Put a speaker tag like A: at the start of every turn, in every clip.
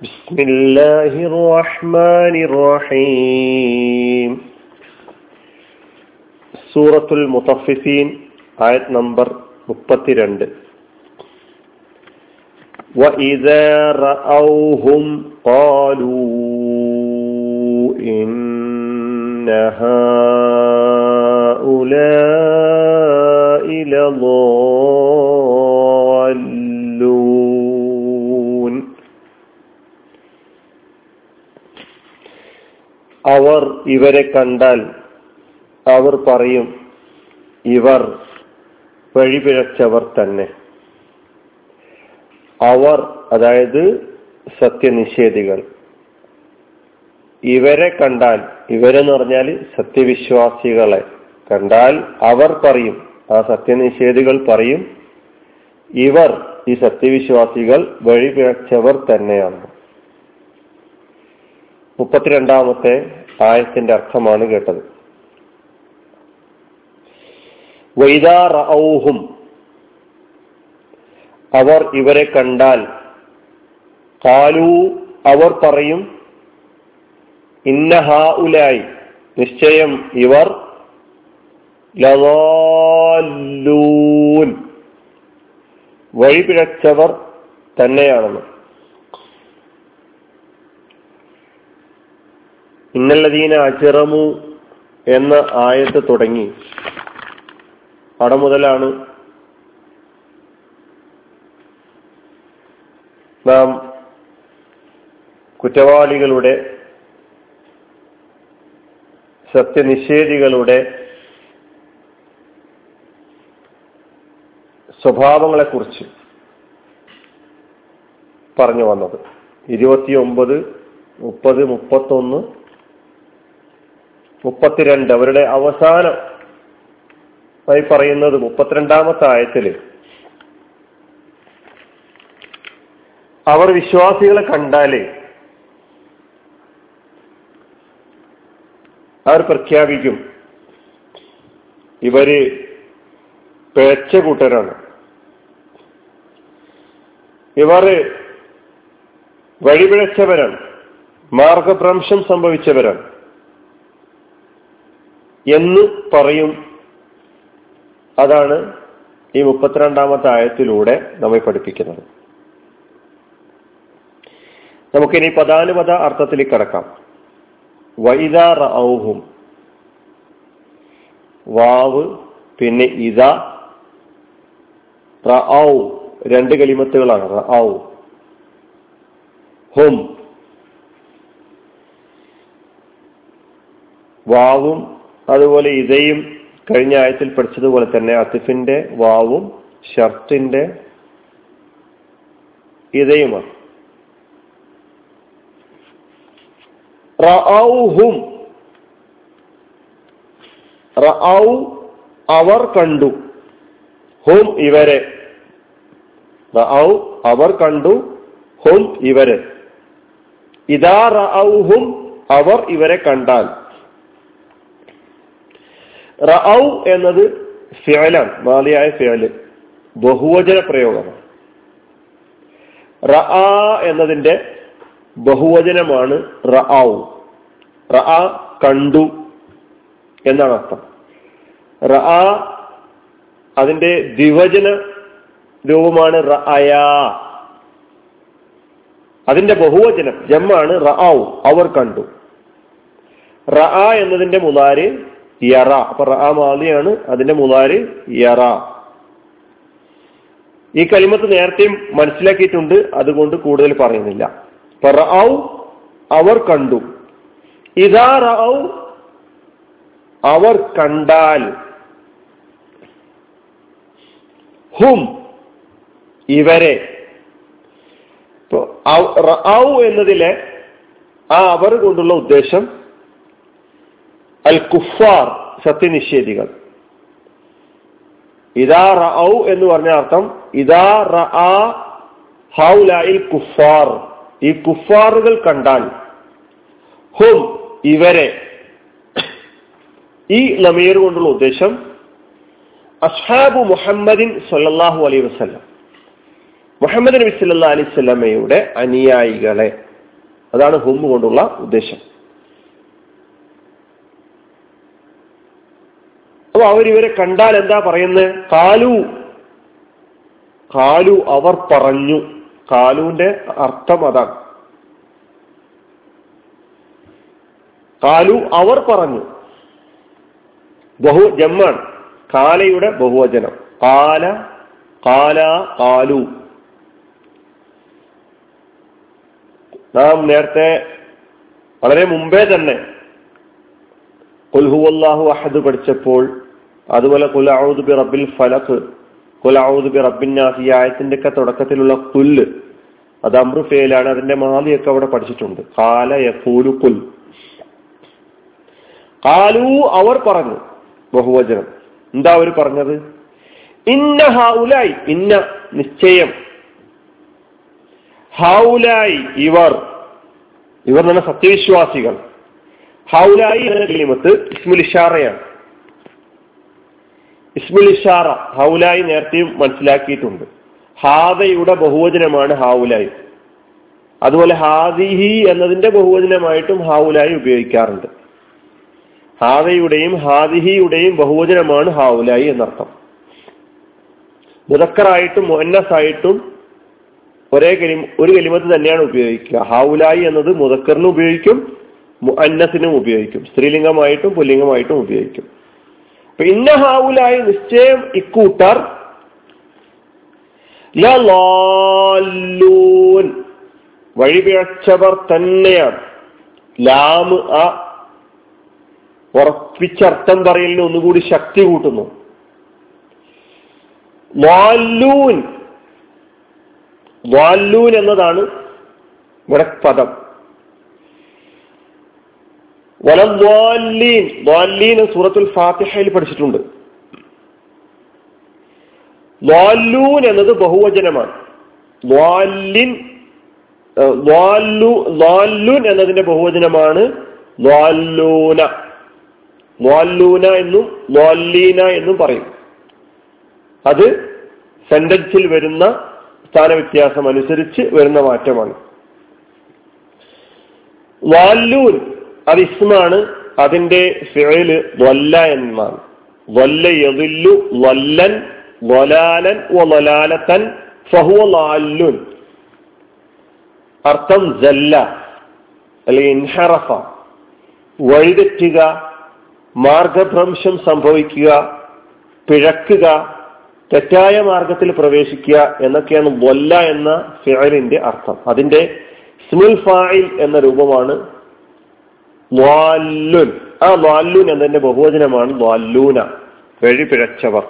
A: بسم الله الرحمن الرحيم. سورة المطففين آية نمبر 32 وإذا رأوهم قالوا إن هؤلاء ഇവരെ കണ്ടാൽ അവർ പറയും ഇവർ വഴിപിഴച്ചവർ തന്നെ. അവർ അതായത് സത്യനിഷേധികൾ ഇവരെ കണ്ടാൽ ഇവരെന്ന് പറഞ്ഞാൽ സത്യവിശ്വാസികളെ കണ്ടാൽ അവർ പറയും ആ സത്യനിഷേധികൾ പറയും ഇവർ ഈ സത്യവിശ്വാസികൾ വഴിപിഴച്ചവർ തന്നെയാണ്. മുപ്പത്തിരണ്ടാമത്തെ ആയത്തിന്റെ അർത്ഥമാണ് കേട്ടത്. വൈദാറൌഹും അവർ ഇവരെ കണ്ടാൽ കാലു അവർ പറയും ഇന്നഹാ ഉലായി നിശ്ചയം ഇവർ വഴിപിഴച്ചവർ തന്നെയാണെന്ന്. ഇന്നല്ലതീന അജിറമു എന്ന ആയത്ത് തുടങ്ങി. അവിടെ മുതലാണ് നാം കുറ്റവാളികളുടെ സത്യനിഷേധികളുടെ സ്വഭാവങ്ങളെക്കുറിച്ച് പറഞ്ഞു വന്നത്. ഇരുപത്തിയൊമ്പത് മുപ്പത് മുപ്പത്തൊന്ന് മുപ്പത്തിരണ്ട് അവരുടെ അവസാനം ആയി പറയുന്നത് മുപ്പത്തിരണ്ടാമത്തെ ആയത്തിൽ അവർ വിശ്വാസികളെ കണ്ടാലേ അവർ പ്രഖ്യാപിക്കും ഇവർ പേച്ച കൂട്ടരാണ്. ഇവർ വഴിപിഴച്ചവരാണ് മാർഗഭ്രംശം സംഭവിച്ചവരാണ്. എന്ന് പറയും. അതാണ് ഈ മുപ്പത്തിരണ്ടാമത്തെ ആയത്തിലൂടെ നമ്മെ പഠിപ്പിക്കുന്നത്. നമുക്കിനി പദാനുപത അർത്ഥത്തിലേക്ക് കടക്കാം. വൈദാർ റൗഹും വാവ് പിന്നെ ഇത റഔ രണ്ട് കലിമത്തുകളാണ് റഔ ഹും. വാവും അതുപോലെ ഇതയും കഴിഞ്ഞ ആയത്തിൽ പഠിച്ചതുപോലെ തന്നെ അത്തിഫിന്റെ വാവും ഷർട്ടിന്റെ ഇതയുമാണ്. റഔഹും റഔ അവർ കണ്ടു. ഹും ഇവരെ. റഔ അവർ കണ്ടു ഹും ഇവരെ. ഇതാ റഔഹും അവർ ഇവരെ കണ്ടാൽ. റഔ എന്നത് ഫിയലാണ് മാലിയായ ഫിയൽ ബഹുവചന പ്രയോഗമാണ്. റ എന്നതിന്റെ ബഹുവചനമാണ് റഔ റ കണ്ടു എന്നാണ് അർത്ഥം. റ അതിന്റെ ദ്വിവചന രൂപമാണ് റഅയ. അതിന്റെ ബഹുവചനം ജമ്മാണ് ഔ അവർ കണ്ടു. റ എന്നതിന്റെ മുതാര് യറ. അപ്പൊ റ മാലിയാണ് അതിന്റെ മുതാര് യറ. ഈ കലിമത്ത് നേരത്തെയും മനസ്സിലാക്കിയിട്ടുണ്ട് അതുകൊണ്ട് കൂടുതൽ പറയുന്നില്ല. റഔ അവർ കണ്ടു. ഇതാ റഔ അവർ കണ്ടാൽ. ഹും ഇവരെ. റഔ എന്നതിലെ ആ അവർ കൊണ്ടുള്ള ഉദ്ദേശം അൽ കുഫാർ സത്യനിഷേധികൾ. ഇതാ റഔ എന്ന് പറഞ്ഞ അർത്ഥം ഇതാ ഹൗലായിൽ കുഫാർ. ഈ കുഫാറുകൾ കണ്ടാൽ ഹും ഇവരെ. ഈ നമീർ കൊണ്ടുള്ള ഉദ്ദേശം അസ്ഹാബു മുഹമ്മദിൻ സല്ലാഹു അലൈ വസ്ലം മുഹമ്മദ് നബി സല്ലാ അലൈവല്ലമയുടെ അനുയായികളെ. അതാണ് ഹും കൊണ്ടുള്ള ഉദ്ദേശം. അപ്പൊ അവരിവരെ കണ്ടാൽ എന്താ പറയുന്നത്? കാലു. കാലു അവർ പറഞ്ഞു. കാലുവിന്റെ അർത്ഥം അതാണ്. കാലു അവർ പറഞ്ഞു. ബഹു ജമ്മാണ്. കാലയുടെ ബഹുവചനം. കാല കാല കാലു. നാം നേരത്തെ വളരെ മുമ്പേ തന്നെ കൊൽഹുവല്ലാഹു അഹദ് പഠിച്ചപ്പോൾ അതുപോലെ കുലഔദ് ബി റബ്ബിൽ ഫലഖ് കുലഔദ് ബി റബ്ബിൻ നാസ് ഈ ആയത്തിന്റെ ഒക്കെ തുടക്കത്തിലുള്ള കുല്ല് അത് അമ്രു ഫേലാണ് അതിന്റെ മാലിയൊക്കെ അവിടെ പഠിച്ചിട്ടുണ്ട്. കാല യഫൂലു കുൽ. കാലു അവർ പറഞ്ഞു ബഹുവചനം. എന്താ അവർ പറഞ്ഞത്? ഇന്ന ഹൗലായി ഇന്ന നിശ്ചയം. ഹൗലായി ഇവർ ഇവർ തന്നെ സത്യവിശ്വാസികൾ. ഹൗലായി എന്ന കിളിമത്ത് ഇസ്മുൽ ഇഷാറയാണ്. ഇസ്മുൽ ഇഷാറ ഹൗലായി നേരത്തെയും മനസ്സിലാക്കിയിട്ടുണ്ട്. ഹാദയുടെ ബഹുവചനമാണ് ഹാവുലായി. അതുപോലെ ഹാദിഹി എന്നതിന്റെ ബഹുവചനമായിട്ടും ഹാവുലായി ഉപയോഗിക്കാറുണ്ട്. ഹാദയുടെയും ഹാദിഹിയുടെയും ബഹുവചനമാണ് ഹാവുലായി എന്നർത്ഥം. മുതക്കറായിട്ടും മൊന്നസായിട്ടും ഒരേ കലി ഒരു കലിമത്ത് തന്നെയാണ് ഉപയോഗിക്കുക. ഹാവുലായി എന്നത് മുതക്കറിനും ഉപയോഗിക്കും അന്നസിനും ഉപയോഗിക്കും. സ്ത്രീലിംഗമായിട്ടും പുല്ലിംഗമായിട്ടും ഉപയോഗിക്കും. ഇന്ന ഹാവുലായി നിശ്ചയം ഇക്കൂട്ടർ വഴിപിഴച്ചവർ തന്നെയാണ്. ലാമ് ആ ഉറപ്പിച്ചർത്ഥം പറയലിന് ഒന്നുകൂടി ശക്തി കൂട്ടുന്നു. വാല്ലൂൻ വാല്ലൂൻ എന്നതാണ് ഇവിടെ പദം. വലദ്വാല്ലീൻ ദ്വാല്ലീൻ സൂറത്തുൽ ഫാത്തിഹയിൽ പഠിച്ചിട്ടുണ്ട്. ദ്വാല്ലൂൻ എന്നത് ബഹുവചനമാണ്. ദ്വാല്ലിൻ ദ്വാല്ലുൻ എന്നതിന്റെ ബഹുവചനമാണ് ദ്വാല്ലൂന എന്നും എന്നും പറയും. അത് സെന്റൻസിൽ വരുന്ന സ്ഥാനവ്യത്യാസം അനുസരിച്ച് വരുന്ന മാറ്റമാണ്. വാല്ലൂൻ അത് ഇസ്മാണ്. അതിന്റെ ഫിഴൽ വല്ല എന്നാണ്. വല്ല യതില്ലു വല്ലൻ വലാലൻ വലാലത്തൻ ഫഹുവ അർത്ഥം ജല്ല അല്ലെങ്കിൽ ഇൻഹറഫ. വഴിതെറ്റുക മാർഗഭ്രംശം സംഭവിക്കുക പിഴക്കുക തെറ്റായ മാർഗത്തിൽ പ്രവേശിക്കുക എന്നൊക്കെയാണ് വല്ല എന്ന ഫിഅലിന്റെ അർത്ഥം. അതിന്റെ സ്മുൽ ഫായിൽ എന്ന രൂപമാണ് ലാലുൻ ആ ലാലുൻ എന്നതിന്റെ ബഹുവചനമാണ്? ലാലൂന വഴി പിഴച്ചവർ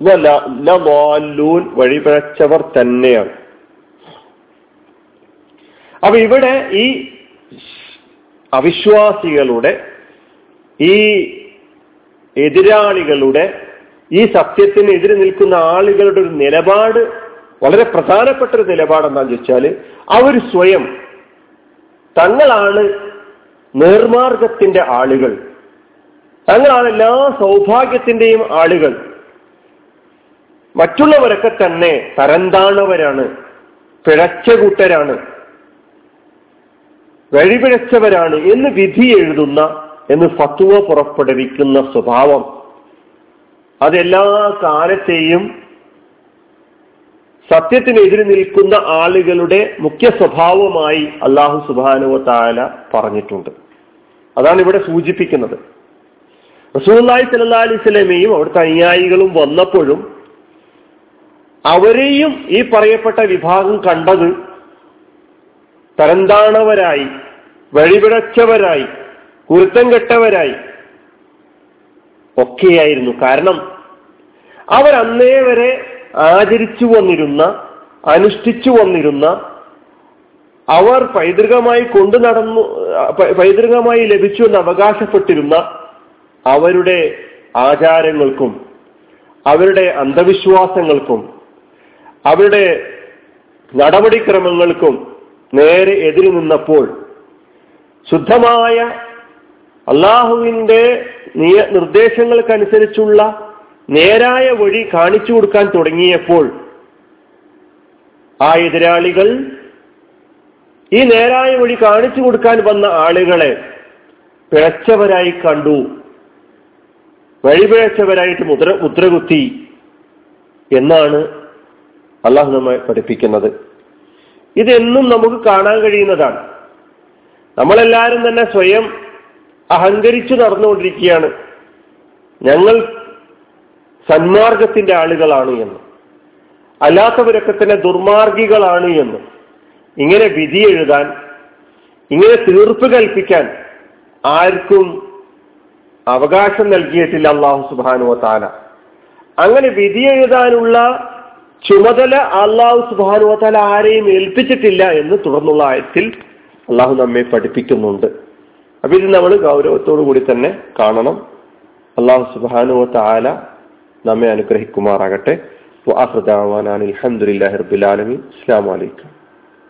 A: ലാലൂൻ വഴി പിഴച്ചവർ തന്നെയാണ്. അപ്പൊ ഇവിടെ ഈ അവിശ്വാസികളുടെ ഈ എതിരാളികളുടെ ഈ സത്യത്തിന് എതിരെ നിൽക്കുന്ന ആളുകളുടെ ഒരു നിലപാട് വളരെ പ്രധാനപ്പെട്ട ഒരു നിലപാടെന്താന്ന് ചോദിച്ചാൽ അവർ സ്വയം തങ്ങളാണ് നേർമാർഗത്തിന്റെ ആളുകൾ. തങ്ങളാണ് എല്ലാ സൗഭാഗ്യത്തിന്റെയും ആളുകൾ. മറ്റുള്ളവരൊക്കെ തന്നെ തരന്താണവരാണ് പിഴച്ച കൂട്ടരാണ് വഴിപിഴച്ചവരാണ് എന്ന് വിധി എഴുതുന്ന എന്ന് ഫത്വ പുറപ്പെടുവിക്കുന്ന സ്വഭാവം. അതെല്ലാ കാലത്തെയും സത്യത്തിനെതിരെ നിൽക്കുന്ന ആളുകളുടെ മുഖ്യ സ്വഭാവമായി അള്ളാഹു സുബാനുവ താല പറഞ്ഞിട്ടുണ്ട്. അതാണ് ഇവിടെ സൂചിപ്പിക്കുന്നത്. റസൂല്ലായി സല്ലാ അലൈഹി സ്വലമയും അവിടുത്തെ അനുയായികളും വന്നപ്പോഴും അവരെയും ഈ പറയപ്പെട്ട വിഭാഗം കണ്ടത് തരന്താണവരായി വഴിപിടച്ചവരായി കുരുത്തം കെട്ടവരായി ഒക്കെയായിരുന്നു. കാരണം അവരന്നേ വരെ ആചരിച്ചു വന്നിരുന്ന അനുഷ്ഠിച്ചു വന്നിരുന്ന അവർ പൈതൃകമായി കൊണ്ടു നടന്നു പൈതൃകമായി ലഭിച്ചു എന്ന് അവകാശപ്പെട്ടിരുന്ന അവരുടെ ആചാരങ്ങൾക്കും അവരുടെ അന്ധവിശ്വാസങ്ങൾക്കും അവരുടെ നടപടിക്രമങ്ങൾക്കും നേരെ എതിരി നിന്നപ്പോൾ ശുദ്ധമായ അള്ളാഹുവിന്റെ നിയ നിർദ്ദേശങ്ങൾക്കനുസരിച്ചുള്ള നേരായ വഴി കാണിച്ചു കൊടുക്കാൻ തുടങ്ങിയപ്പോൾ ആ എതിരാളികൾ ഈ നേരായ വഴി കാണിച്ചു കൊടുക്കാൻ വന്ന ആളുകളെ പിഴച്ചവരായി കണ്ടു. വഴിപിഴച്ചവരായിട്ട് മുദ്ര മുദ്രകുത്തി എന്നാണ് അള്ളാഹു നമ്മെ പഠിപ്പിക്കുന്നത്. ഇതെന്നും നമുക്ക് കാണാൻ കഴിയുന്നതാണ്. നമ്മളെല്ലാവരും തന്നെ സ്വയം അഹങ്കരിച്ചു നടന്നുകൊണ്ടിരിക്കുകയാണ്. ഞങ്ങൾ സന്മാർഗത്തിന്റെ ആളുകളാണ് എന്ന്. അല്ലാത്തവരൊക്കെ തന്നെ ദുർമാർഗികളാണ് എന്ന്. ഇങ്ങനെ വിധി എഴുതാൻ ഇങ്ങനെ തീർപ്പ് കൽപ്പിക്കാൻ ആർക്കും അവകാശം നൽകിയിട്ടില്ല അള്ളാഹു സുബാനുവ താല അങ്ങനെ വിധി എഴുതാനുള്ള ചുമതല അള്ളാഹു സുബാനുവ താല ആരെയും ഏൽപ്പിച്ചിട്ടില്ല എന്ന് തുടർന്നുള്ള ആയത്തിൽ അള്ളാഹു നമ്മെ പഠിപ്പിക്കുന്നുണ്ട്. അപ്പൊ ഇത് നമ്മൾ ഗൗരവത്തോടു കൂടി തന്നെ കാണണം. അള്ളാഹു സുബാനുവ താല നമ്മെ അനുഗ്രഹിക്കുമാറാകട്ടെ. അലഹമുല്ലാ റബുലാലമി അസ്സാം വലൈക്കും